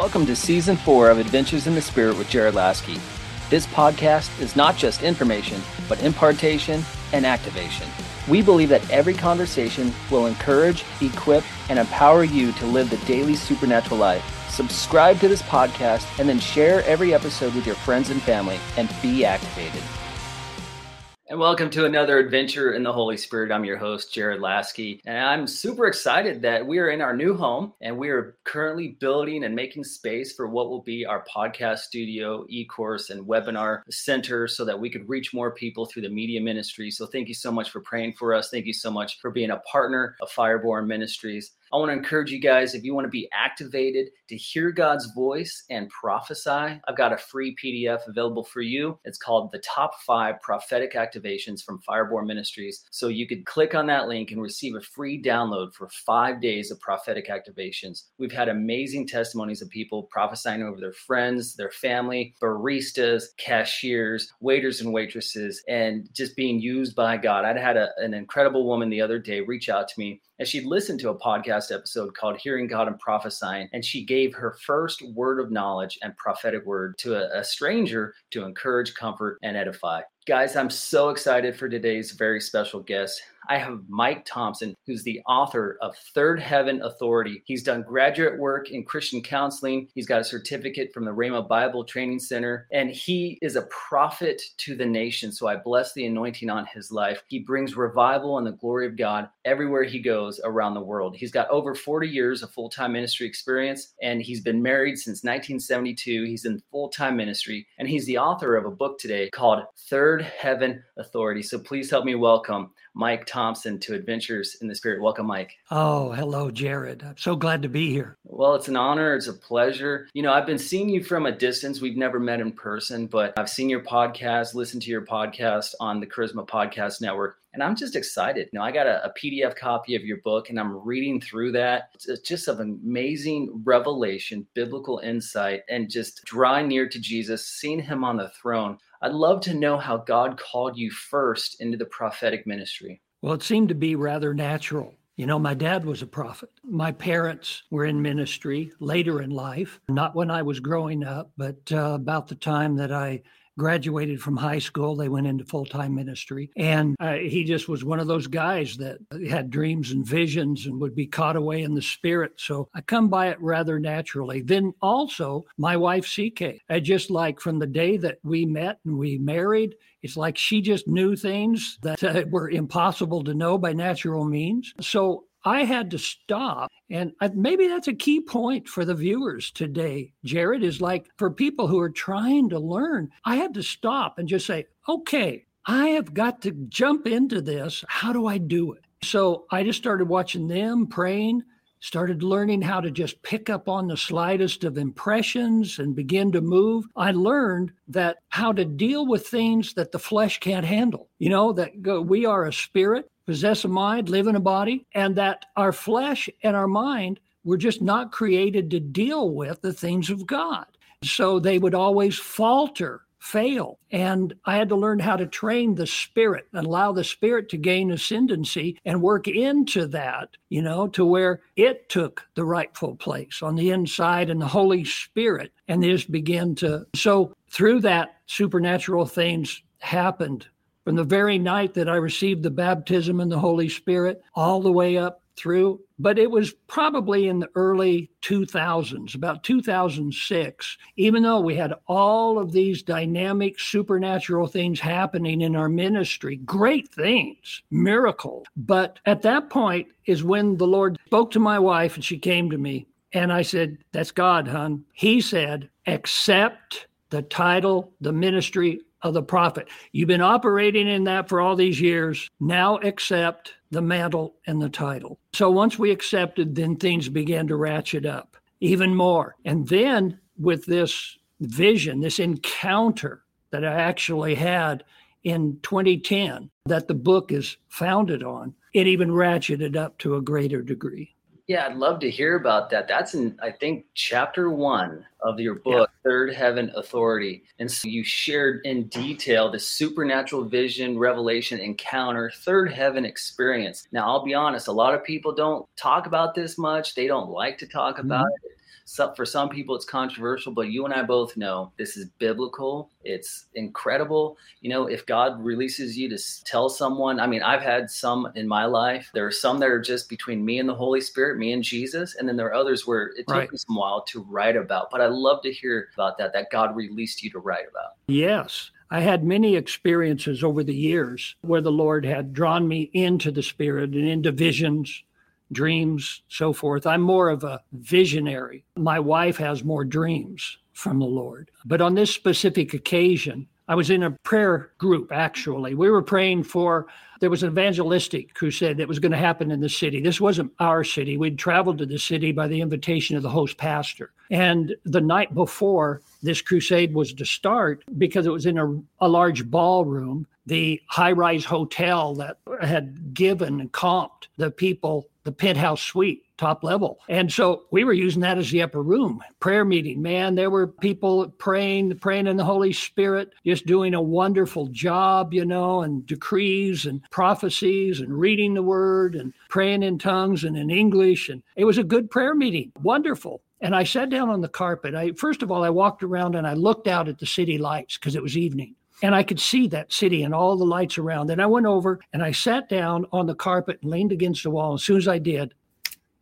Welcome to season four of Adventures in the Spirit with Jared Laskey. This podcast is not just information, but impartation and activation. We believe that every conversation will encourage, equip, and empower you to live the daily supernatural life. Subscribe to this podcast and then share every episode with your friends and family and be activated. And welcome to another adventure in the Holy Spirit. I'm your host, Jared Laskey, and I'm super excited that we are in our new home and we are currently building and making space for what will be our podcast studio, e course, and webinar center so that we could reach more people through the media ministry. So, thank you so much for praying for us. Thank you so much for being a partner of Fireborn Ministries. I want to encourage you guys if you want to be activated to hear God's voice and prophesy, I've got a free PDF available for you. It's called The Top Five Prophetic Activations from Fireborn Ministries. So you could click on that link and receive a free download for five days of prophetic activations. We've had amazing testimonies of people prophesying over their friends, their family, baristas, cashiers, waiters and waitresses, and just being used by God. I'd had a, an incredible woman the other day reach out to me and she'd listened to a podcast episode called Hearing God and Prophesying, and she gave her first word of knowledge and prophetic word to a, a stranger to encourage, comfort, and edify. Guys, I'm so excited for today's very special guest. I have Mike Thompson, who's the author of Third Heaven Authority. He's done graduate work in Christian counseling. He's got a certificate from the Rhema Bible Training Center, and he is a prophet to the nation. So I bless the anointing on his life. He brings revival and the glory of God everywhere he goes around the world. He's got over 40 years of full time ministry experience, and he's been married since 1972. He's in full time ministry, and he's the author of a book today called Third Heaven Authority. So please help me welcome Mike Thompson to Adventures in the Spirit. Welcome, Mike. Oh, hello, Jared. I'm so glad to be here. Well, it's an honor. It's a pleasure. You know, I've been seeing you from a distance. We've never met in person, but I've seen your podcast, listened to your podcast on the Charisma Podcast Network. And I'm just excited. You know, I got a, a PDF copy of your book and I'm reading through that. It's just of amazing revelation, biblical insight, and just drawing near to Jesus, seeing him on the throne. I'd love to know how God called you first into the prophetic ministry. Well, it seemed to be rather natural. You know, my dad was a prophet. My parents were in ministry later in life, not when I was growing up, but uh, about the time that I graduated from high school. They went into full time ministry. And uh, he just was one of those guys that had dreams and visions and would be caught away in the spirit. So I come by it rather naturally. Then also, my wife, CK, I just like from the day that we met and we married, it's like she just knew things that uh, were impossible to know by natural means. So I had to stop. And maybe that's a key point for the viewers today, Jared, is like for people who are trying to learn, I had to stop and just say, okay, I have got to jump into this. How do I do it? So I just started watching them, praying, started learning how to just pick up on the slightest of impressions and begin to move. I learned that how to deal with things that the flesh can't handle. You know, that we are a spirit possess a mind, live in a body, and that our flesh and our mind were just not created to deal with the things of God. So they would always falter, fail. And I had to learn how to train the spirit and allow the spirit to gain ascendancy and work into that, you know, to where it took the rightful place on the inside and the Holy Spirit. And this began to, so through that, supernatural things happened from the very night that I received the baptism in the Holy Spirit all the way up through. But it was probably in the early 2000s, about 2006, even though we had all of these dynamic supernatural things happening in our ministry, great things, miracles. But at that point is when the Lord spoke to my wife and she came to me. And I said, That's God, hon. He said, Accept the title, the ministry of the prophet. You've been operating in that for all these years. Now accept the mantle and the title. So once we accepted, then things began to ratchet up even more. And then with this vision, this encounter that I actually had in 2010 that the book is founded on, it even ratcheted up to a greater degree. Yeah, I'd love to hear about that. That's in, I think, chapter one of your book, yeah. Third Heaven Authority. And so you shared in detail the supernatural vision, revelation, encounter, third heaven experience. Now, I'll be honest, a lot of people don't talk about this much. They don't like to talk about mm-hmm. it so for some people it's controversial but you and i both know this is biblical. It's incredible. You know if god releases you to tell someone i mean i've had some in my life. There are some that are just between me and the holy spirit me and jesus and then there are others where it took right. me some while to write about but i love to hear about that that god released you to write about. Yes. I had many experiences over the years where the Lord had drawn me into the Spirit and into visions dreams, so forth. I'm more of a visionary. My wife has more dreams from the Lord. But on this specific occasion, I was in a prayer group, actually. We were praying for, there was an evangelistic crusade that was going to happen in the city. This wasn't our city. We'd traveled to the city by the invitation of the host pastor. And the night before this crusade was to start, because it was in a, a large ballroom, the high rise hotel that had given and comped the people the penthouse suite, top level. And so we were using that as the upper room prayer meeting. Man, there were people praying, praying in the Holy Spirit, just doing a wonderful job, you know, and decrees and prophecies and reading the word and praying in tongues and in English. And it was a good prayer meeting. Wonderful. And I sat down on the carpet. I first of all I walked around and I looked out at the city lights because it was evening and I could see that city and all the lights around. And I went over and I sat down on the carpet and leaned against the wall. As soon as I did,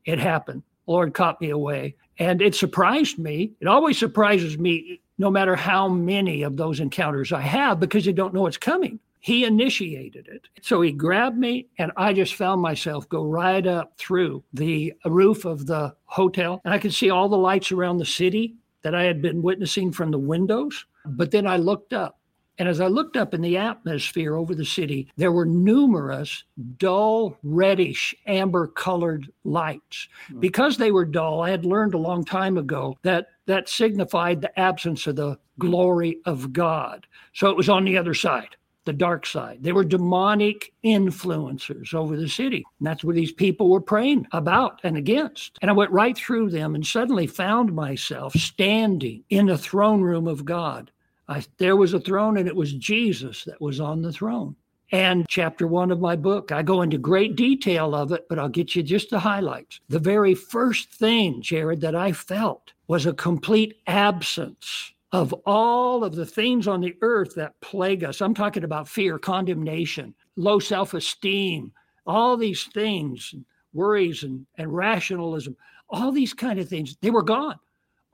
it happened. Lord caught me away. And it surprised me. It always surprises me, no matter how many of those encounters I have, because you don't know it's coming. He initiated it. So he grabbed me, and I just found myself go right up through the roof of the hotel. And I could see all the lights around the city that I had been witnessing from the windows. But then I looked up and as I looked up in the atmosphere over the city, there were numerous dull, reddish, amber colored lights. Hmm. Because they were dull, I had learned a long time ago that that signified the absence of the glory of God. So it was on the other side, the dark side. They were demonic influencers over the city. And that's what these people were praying about and against. And I went right through them and suddenly found myself standing in the throne room of God I, there was a throne and it was Jesus that was on the throne. And chapter one of my book, I go into great detail of it, but I'll get you just the highlights. The very first thing, Jared, that I felt was a complete absence of all of the things on the earth that plague us. I'm talking about fear, condemnation, low self esteem, all these things, worries and, and rationalism, all these kind of things, they were gone.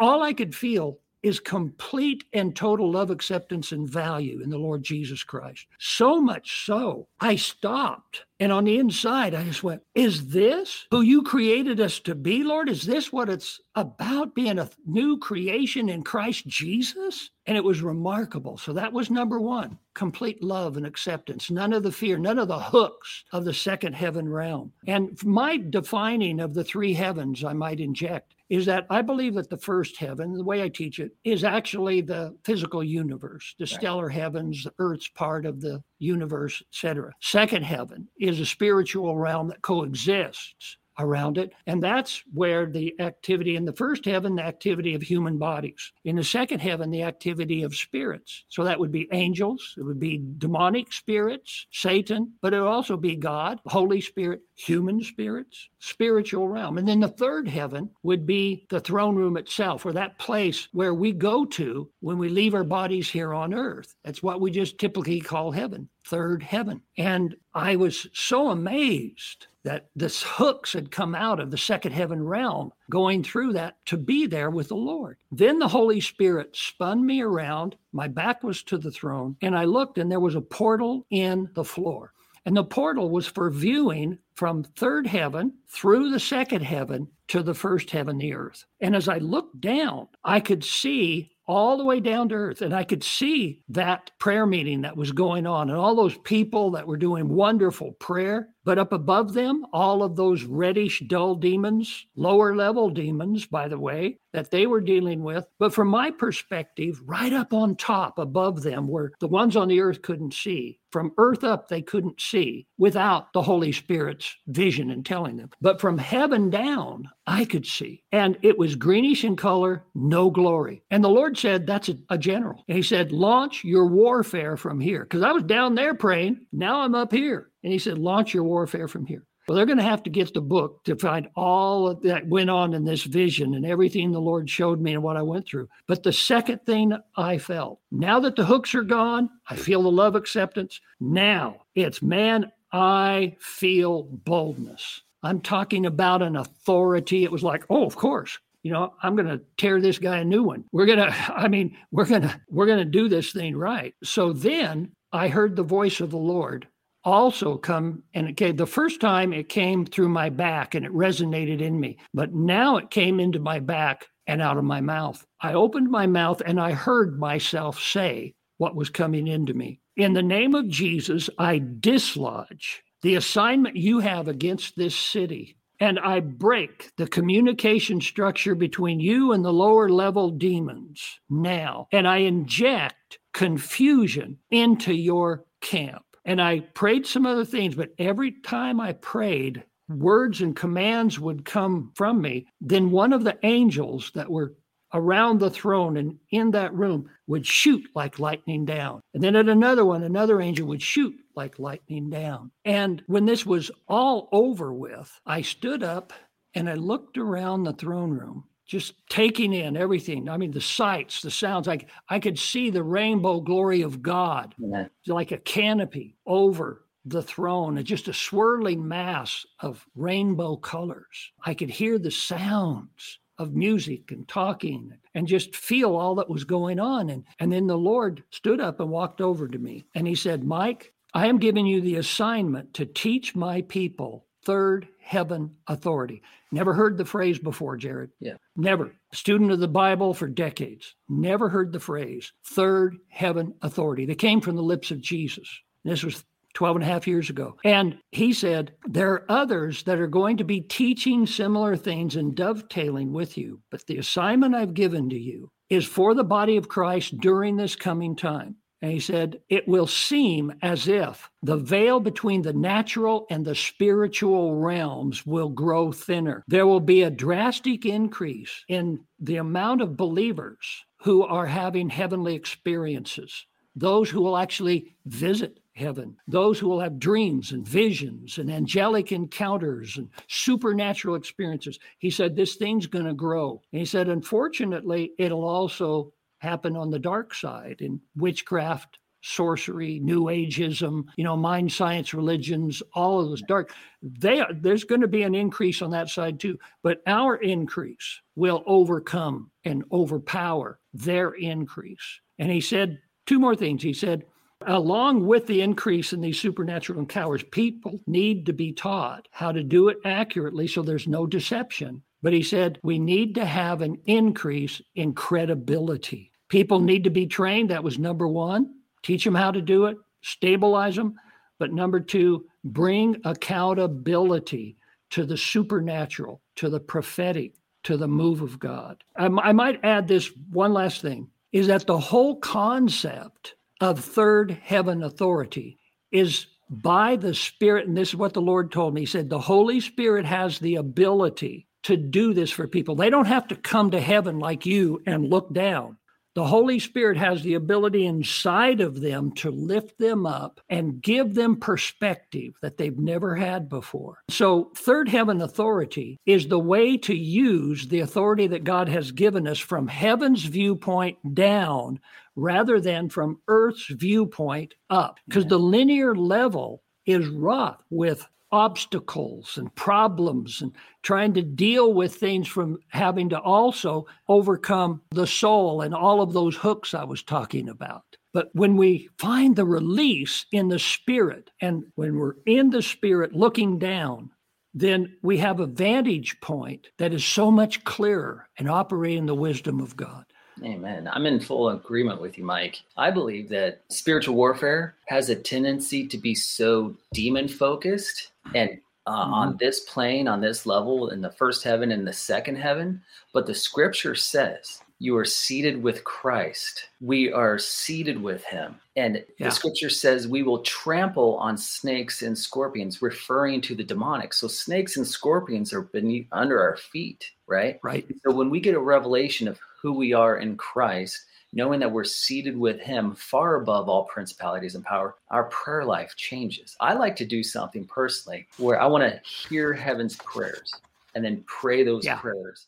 All I could feel is complete and total love, acceptance, and value in the Lord Jesus Christ. So much so, I stopped. And on the inside, I just went, Is this who you created us to be, Lord? Is this what it's about being a new creation in Christ Jesus? And it was remarkable. So that was number one complete love and acceptance, none of the fear, none of the hooks of the second heaven realm. And my defining of the three heavens, I might inject, is that I believe that the first heaven, the way I teach it, is actually the physical universe, the right. stellar heavens, the earth's part of the universe, etc. Second heaven is a spiritual realm that coexists around it. And that's where the activity in the first heaven, the activity of human bodies. In the second heaven, the activity of spirits. So that would be angels, it would be demonic spirits, Satan, but it would also be God, Holy Spirit, human spirits, spiritual realm. And then the third heaven would be the throne room itself, or that place where we go to when we leave our bodies here on earth. That's what we just typically call heaven, third heaven. And I was so amazed that this hooks had come out of the second heaven realm going through that to be there with the Lord. Then the Holy Spirit spun me around. My back was to the throne, and I looked, and there was a portal in the floor. And the portal was for viewing from third heaven through the second heaven to the first heaven, the earth. And as I looked down, I could see all the way down to earth. And I could see that prayer meeting that was going on and all those people that were doing wonderful prayer. But up above them, all of those reddish, dull demons, lower level demons, by the way, that they were dealing with. But from my perspective, right up on top above them were the ones on the earth couldn't see. From earth up, they couldn't see without the Holy Spirit's vision and telling them. But from heaven down, I could see. And it was greenish in color, no glory. And the Lord said, That's a, a general. And He said, Launch your warfare from here. Because I was down there praying. Now I'm up here. And he said, launch your warfare from here. Well, they're going to have to get the book to find all that went on in this vision and everything the Lord showed me and what I went through. But the second thing I felt, now that the hooks are gone, I feel the love acceptance. Now it's, man, I feel boldness. I'm talking about an authority. It was like, oh, of course, you know i'm going to tear this guy a new one we're going to i mean we're going to we're going to do this thing right so then i heard the voice of the lord also come and it came the first time it came through my back and it resonated in me but now it came into my back and out of my mouth i opened my mouth and i heard myself say what was coming into me in the name of jesus i dislodge the assignment you have against this city and I break the communication structure between you and the lower level demons now. And I inject confusion into your camp. And I prayed some other things, but every time I prayed, words and commands would come from me. Then one of the angels that were around the throne and in that room would shoot like lightning down. And then at another one, another angel would shoot like lightning down. And when this was all over with, I stood up and I looked around the throne room just taking in everything. I mean, the sights, the sounds. Like I could see the rainbow glory of God, yeah. like a canopy over the throne, and just a swirling mass of rainbow colors. I could hear the sounds of music and talking and just feel all that was going on. And, and then the Lord stood up and walked over to me and he said, Mike, I am giving you the assignment to teach my people third heaven authority. Never heard the phrase before, Jared. Yeah. Never. Student of the Bible for decades. Never heard the phrase third heaven authority. They came from the lips of Jesus. This was 12 and a half years ago. And he said, There are others that are going to be teaching similar things and dovetailing with you. But the assignment I've given to you is for the body of Christ during this coming time. And he said, It will seem as if the veil between the natural and the spiritual realms will grow thinner. There will be a drastic increase in the amount of believers who are having heavenly experiences, those who will actually visit heaven, those who will have dreams and visions and angelic encounters and supernatural experiences. He said, This thing's going to grow. And he said, Unfortunately, it'll also happen on the dark side in witchcraft, sorcery, new ageism, you know, mind science religions, all of those dark. They are, there's going to be an increase on that side too, but our increase will overcome and overpower their increase. And he said two more things. He said, along with the increase in these supernatural encounters, people need to be taught how to do it accurately so there's no deception. But he said we need to have an increase in credibility. People need to be trained. That was number one. Teach them how to do it, stabilize them. But number two, bring accountability to the supernatural, to the prophetic, to the move of God. I, I might add this one last thing is that the whole concept of third heaven authority is by the Spirit. And this is what the Lord told me. He said, The Holy Spirit has the ability to do this for people. They don't have to come to heaven like you and look down. The Holy Spirit has the ability inside of them to lift them up and give them perspective that they've never had before. So, third heaven authority is the way to use the authority that God has given us from heaven's viewpoint down rather than from earth's viewpoint up. Because the linear level is wrought with obstacles and problems and trying to deal with things from having to also overcome the soul and all of those hooks I was talking about. But when we find the release in the spirit, and when we're in the spirit looking down, then we have a vantage point that is so much clearer and operating the wisdom of God. Amen. I'm in full agreement with you, Mike. I believe that spiritual warfare has a tendency to be so demon focused and uh, mm-hmm. on this plane, on this level, in the first heaven and the second heaven. But the scripture says you are seated with Christ. We are seated with him. And yeah. the scripture says we will trample on snakes and scorpions, referring to the demonic. So snakes and scorpions are beneath under our feet, right? Right. So when we get a revelation of who we are in Christ, knowing that we're seated with him far above all principalities and power, our prayer life changes. I like to do something personally where I want to hear heaven's prayers and then pray those yeah. prayers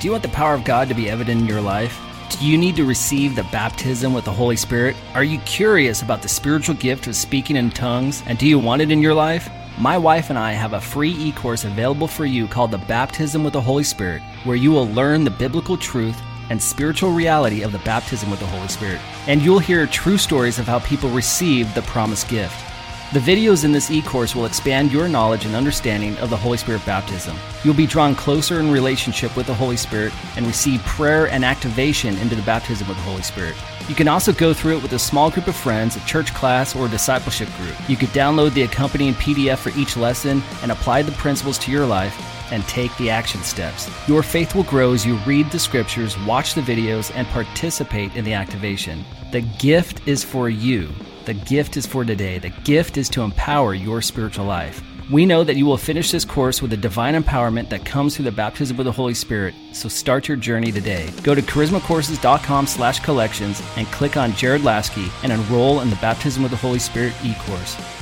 do you want the power of God to be evident in your life? Do you need to receive the baptism with the Holy Spirit? Are you curious about the spiritual gift of speaking in tongues? And do you want it in your life? My wife and I have a free e course available for you called The Baptism with the Holy Spirit, where you will learn the biblical truth and spiritual reality of the baptism with the Holy Spirit. And you'll hear true stories of how people received the promised gift. The videos in this e course will expand your knowledge and understanding of the Holy Spirit baptism. You'll be drawn closer in relationship with the Holy Spirit and receive prayer and activation into the baptism of the Holy Spirit. You can also go through it with a small group of friends, a church class, or a discipleship group. You could download the accompanying PDF for each lesson and apply the principles to your life and take the action steps. Your faith will grow as you read the scriptures, watch the videos, and participate in the activation. The gift is for you. The gift is for today. The gift is to empower your spiritual life. We know that you will finish this course with the divine empowerment that comes through the baptism of the Holy Spirit. So start your journey today. Go to charismacourses.com slash collections and click on Jared Laskey and enroll in the Baptism of the Holy Spirit e-course.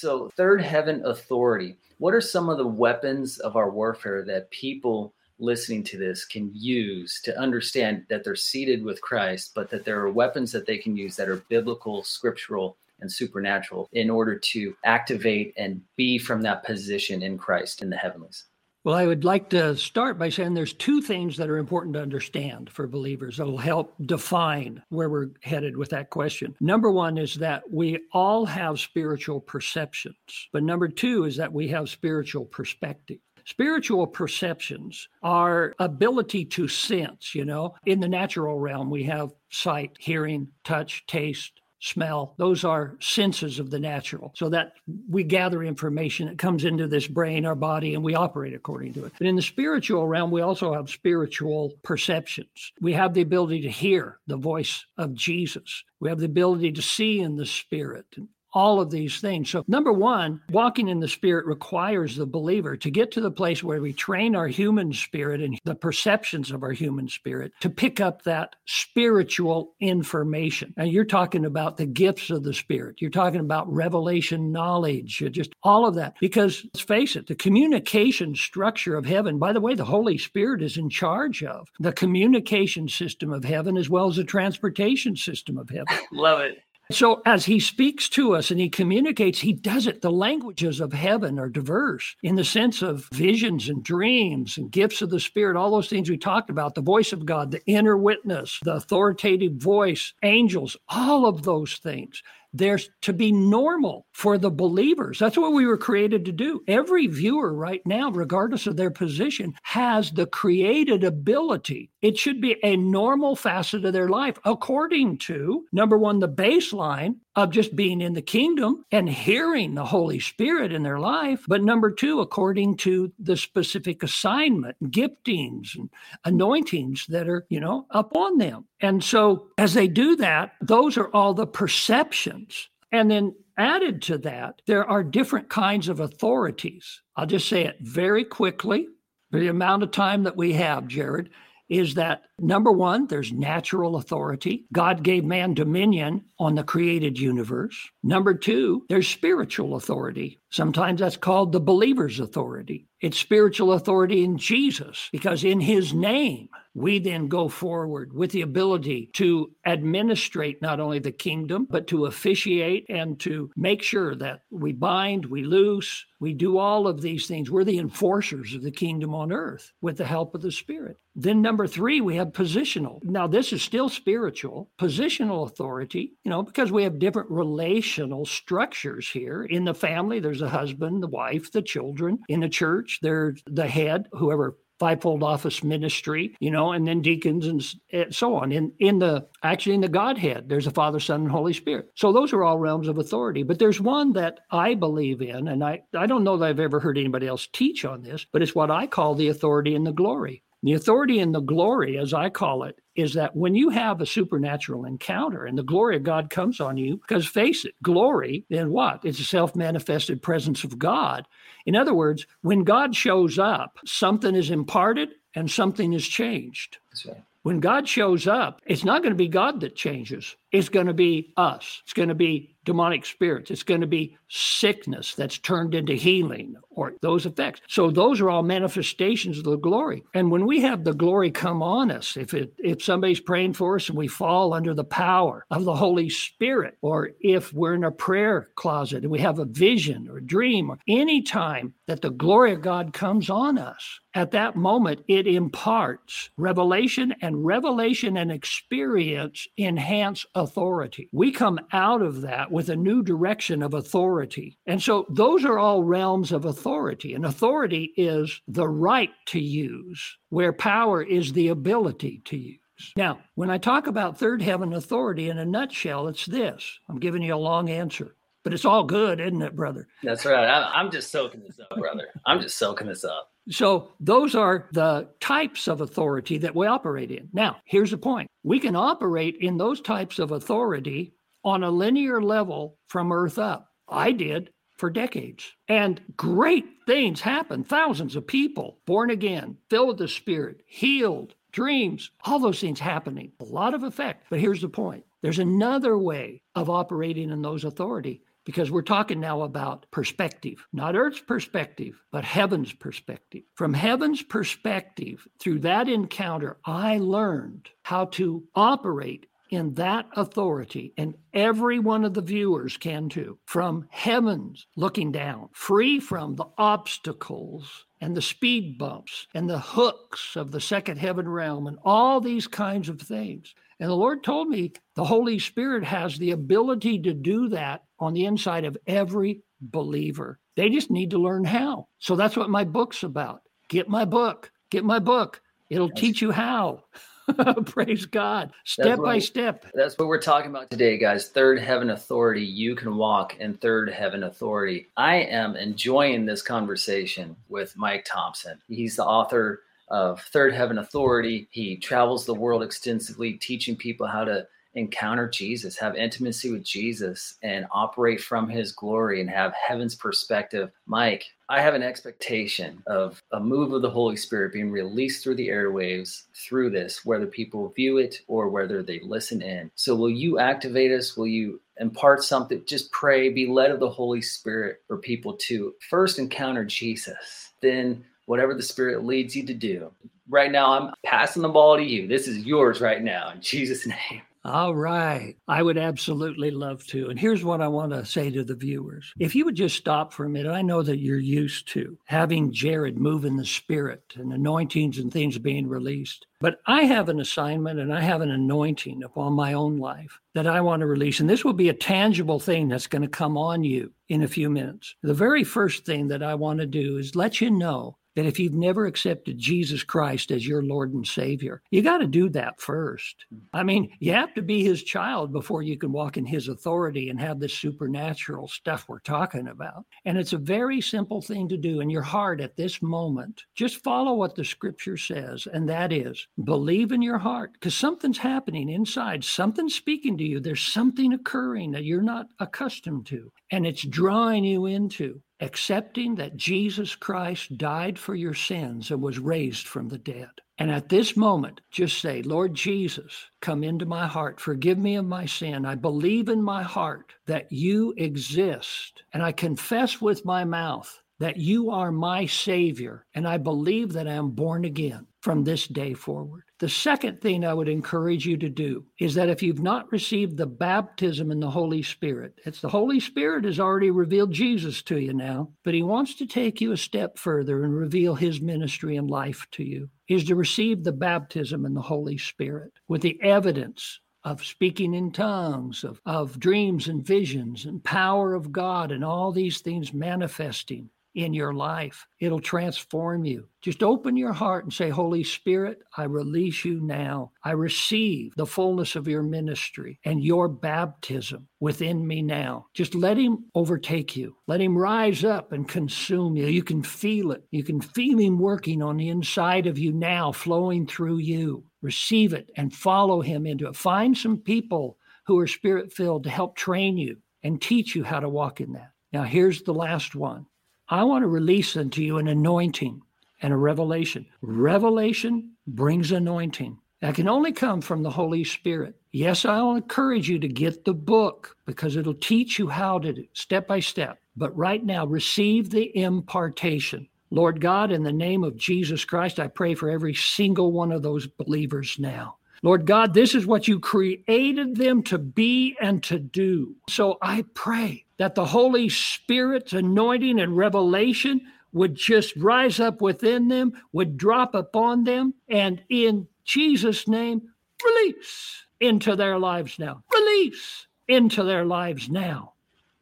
So third heaven authority. What are some of the weapons of our warfare that people listening to this can use to understand that they're seated with Christ, but that there are weapons that they can use that are biblical, scriptural, and supernatural in order to activate and be from that position in Christ in the heavenlies. Well, I would like to start by saying there's two things that are important to understand for believers that will help define where we're headed with that question. Number one is that we all have spiritual perceptions, but number two is that we have spiritual perspective. Spiritual perceptions are ability to sense, you know. In the natural realm, we have sight, hearing, touch, taste, smell. Those are senses of the natural. So that we gather information that comes into this brain, our body, and we operate according to it. But in the spiritual realm, we also have spiritual perceptions. We have the ability to hear the voice of Jesus. We have the ability to see in the spirit all of these things. So, number one, walking in the Spirit requires the believer to get to the place where we train our human spirit and the perceptions of our human spirit to pick up that spiritual information. And you're talking about the gifts of the Spirit, you're talking about revelation knowledge, just all of that. Because let's face it, the communication structure of heaven, by the way, the Holy Spirit is in charge of the communication system of heaven as well as the transportation system of heaven. Love it. So, as he speaks to us and he communicates, he does it. The languages of heaven are diverse in the sense of visions and dreams and gifts of the Spirit, all those things we talked about the voice of God, the inner witness, the authoritative voice, angels, all of those things. There's to be normal for the believers. That's what we were created to do. Every viewer right now, regardless of their position, has the created ability. It should be a normal facet of their life, according to number one, the baseline of just being in the kingdom and hearing the Holy Spirit in their life. But number two, according to the specific assignment, giftings, and anointings that are, you know, upon them. And so as they do that, those are all the perceptions. And then added to that, there are different kinds of authorities. I'll just say it very quickly for the amount of time that we have, Jared is that number one, there's natural authority. God gave man dominion on the created universe. Number two, there's spiritual authority. Sometimes that's called the believer's authority. It's spiritual authority in Jesus because in his name, we then go forward with the ability to administrate not only the kingdom, but to officiate and to make sure that we bind, we loose, we do all of these things. We're the enforcers of the kingdom on earth with the help of the Spirit. Then, number three, we have positional. Now, this is still spiritual, positional authority, you know, because we have different relational structures here. In the family, there's a husband, the wife, the children. In the church, there's the head, whoever fivefold office ministry, you know, and then deacons and so on. In in the actually in the Godhead, there's a Father, Son, and Holy Spirit. So those are all realms of authority. But there's one that I believe in, and I I don't know that I've ever heard anybody else teach on this, but it's what I call the authority and the glory. The authority and the glory, as I call it, is that when you have a supernatural encounter and the glory of God comes on you, because face it, glory, then what? It's a self manifested presence of God. In other words, when God shows up, something is imparted and something is changed. Right. When God shows up, it's not going to be God that changes. It's going to be us. It's going to be demonic spirits. It's going to be sickness that's turned into healing or those effects. So those are all manifestations of the glory. And when we have the glory come on us, if it if somebody's praying for us and we fall under the power of the Holy Spirit, or if we're in a prayer closet and we have a vision or a dream, or any time that the glory of God comes on us, at that moment it imparts revelation and revelation and experience enhance authority. We come out of that with a new direction of authority. And so those are all realms of authority. And authority is the right to use, where power is the ability to use. Now, when I talk about third heaven authority in a nutshell, it's this. I'm giving you a long answer, but it's all good, isn't it, brother? That's right. I'm just soaking this up, brother. I'm just soaking this up. So, those are the types of authority that we operate in. Now, here's the point we can operate in those types of authority on a linear level from earth up. I did for decades. And great things happen. Thousands of people born again, filled with the Spirit, healed, dreams, all those things happening. A lot of effect. But here's the point there's another way of operating in those authority because we're talking now about perspective, not earth's perspective, but heaven's perspective. From heaven's perspective, through that encounter, I learned how to operate in that authority, and every one of the viewers can too, from heavens looking down, free from the obstacles and the speed bumps and the hooks of the second heaven realm and all these kinds of things. And the Lord told me the Holy Spirit has the ability to do that on the inside of every believer. They just need to learn how. So that's what my book's about. Get my book. Get my book. It'll teach you how. Praise God. Step by step. That's what we're talking about today, guys. Third heaven authority. You can walk in third heaven authority. I am enjoying this conversation with Mike Thompson. He's the author of Third Heaven Authority. He travels the world extensively, teaching people how to encounter Jesus, have intimacy with Jesus, and operate from his glory and have heaven's perspective. Mike, I have an expectation of a move of the Holy Spirit being released through the airwaves through this, whether people view it or whether they listen in. So, will you activate us? Will you impart something? Just pray, be led of the Holy Spirit for people to first encounter Jesus, then whatever the Spirit leads you to do. Right now, I'm passing the ball to you. This is yours right now in Jesus' name. All right. I would absolutely love to. And here's what I want to say to the viewers. If you would just stop for a minute, I know that you're used to having Jared move in the spirit and anointings and things being released. But I have an assignment and I have an anointing upon my own life that I want to release. And this will be a tangible thing that's going to come on you in a few minutes. The very first thing that I want to do is let you know that if you've never accepted Jesus Christ as your Lord and Savior, you got to do that first. Hmm. I mean, you have to be his child before you can walk in his authority and have this supernatural stuff we're talking about. And it's a very simple thing to do in your heart at this moment. Just follow what the scripture says, and that is believe in your heart because something's happening inside, something's speaking to you. There's something occurring that you're not accustomed to, and it's drawing you into accepting that Jesus Christ died for your sins and was raised from the dead. And at this moment, just say, Lord Jesus, come into my heart. Forgive me of my sin. I believe in my heart that you exist. And I confess with my mouth that you are my Savior. And I believe that I am born again from this day forward. The second thing I would encourage you to do is that if you've not received the baptism in the Holy Spirit, it's the Holy Spirit has already revealed Jesus to you now, but he wants to take you a step further and reveal his ministry and life to you, is to receive the baptism in the Holy Spirit with the evidence of speaking in tongues, of, of dreams and visions and power of God and all these things manifesting in your life. It'll transform you. Just open your heart and say, Holy Spirit, I release you now. I receive the fullness of your ministry and your baptism within me now. Just let him overtake you. Let him rise up and consume you. You can feel it. You can feel him working on the inside of you now, flowing through you. Receive it and follow him into it. Find some people who are spirit filled to help train you and teach you how to walk in that. Now, here's the last one. I want to release unto you an anointing and a revelation. Revelation brings anointing. That can only come from the Holy Spirit. Yes, I'll encourage you to get the book because it'll teach you how to do step by step. But right now, receive the impartation. Lord God, in the name of Jesus Christ, I pray for every single one of those believers now. Lord God, this is what you created them to be and to do. So I pray that the Holy Spirit's anointing and revelation would just rise up within them, would drop upon them, and in Jesus' name, release into their lives now. Release into their lives now.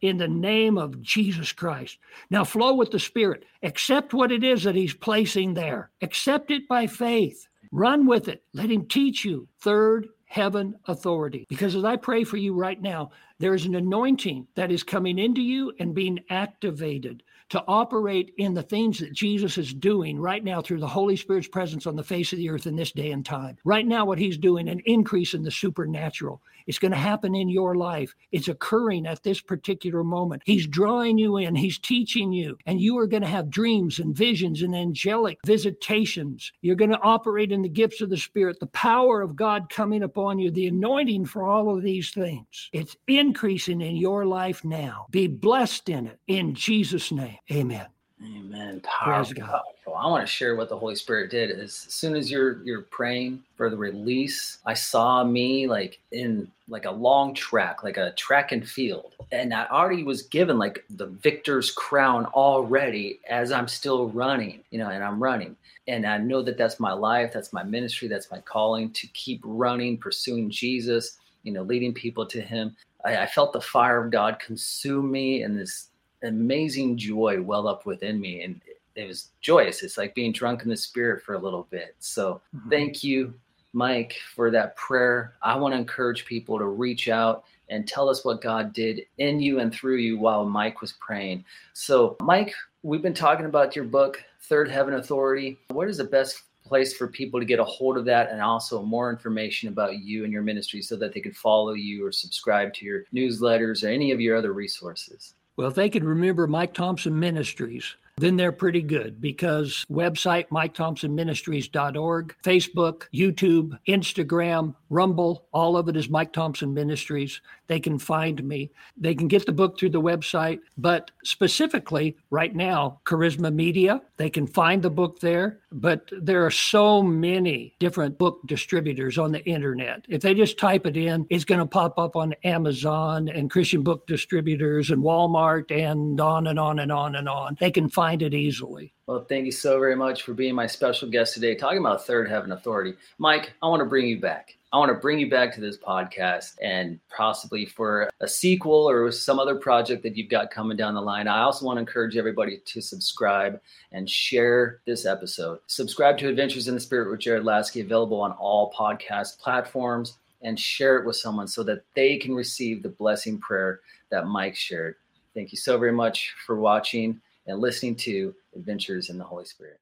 In the name of Jesus Christ. Now flow with the Spirit. Accept what it is that He's placing there. Accept it by faith. Run with it. Let Him teach you. Third heaven authority. Because as I pray for you right now, there is an anointing that is coming into you and being activated to operate in the things that Jesus is doing right now through the Holy Spirit's presence on the face of the earth in this day and time. Right now, what he's doing, an increase in the supernatural. It's going to happen in your life. It's occurring at this particular moment. He's drawing you in, he's teaching you, and you are going to have dreams and visions and angelic visitations. You're going to operate in the gifts of the Spirit, the power of God coming upon you, the anointing for all of these things. It's increasing in your life now. Be blessed in it in Jesus' name. Amen. Amen. Powerful, powerful. I want to share what the Holy Spirit did. As soon as you're you're praying for the release, I saw me like in like a long track, like a track and field, and I already was given like the victor's crown already as I'm still running, you know, and I'm running, and I know that that's my life, that's my ministry, that's my calling to keep running, pursuing Jesus, you know, leading people to Him. I, I felt the fire of God consume me, and this amazing joy well up within me and it was joyous. It's like being drunk in the spirit for a little bit. So mm-hmm. thank you mike for that prayer. I want to encourage people to reach out and tell us what god did in you and through you while mike was praying. So mike we've been talking about your book third heaven authority. What is the best place for people to get a hold of that and also more information about you and your ministry so that they can follow you or subscribe to your newsletters or any of your other resources well, if they can remember Mike Thompson Ministries, then they're pretty good because website mikethompsonministries.org, Facebook, YouTube, Instagram, Rumble, all of it is Mike Thompson Ministries. They can find me. They can get the book through the website, but specifically right now, Charisma Media, they can find the book there, but there are so many different book distributors on the internet. If they just type it in, it's going to pop up on Amazon and Christian book distributors and Walmart and on and on and on and on. They can find it easily. Well, thank you so very much for being my special guest today, talking about Third Heaven Authority. Mike, I want to bring you back. I want to bring you back to this podcast and possibly for a sequel or some other project that you've got coming down the line. I also want to encourage everybody to subscribe and share this episode. Subscribe to Adventures in the Spirit with Jared Laskey, available on all podcast platforms, and share it with someone so that they can receive the blessing prayer that Mike shared. Thank you so very much for watching and listening to Adventures in the Holy Spirit.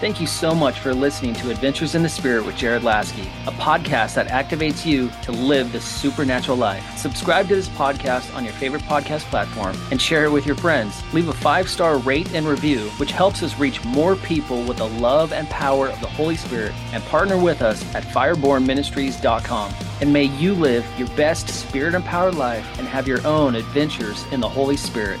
Thank you so much for listening to Adventures in the Spirit with Jared Laskey, a podcast that activates you to live the supernatural life. Subscribe to this podcast on your favorite podcast platform and share it with your friends. Leave a five star rate and review, which helps us reach more people with the love and power of the Holy Spirit. And partner with us at firebornministries.com. And may you live your best spirit empowered life and have your own adventures in the Holy Spirit.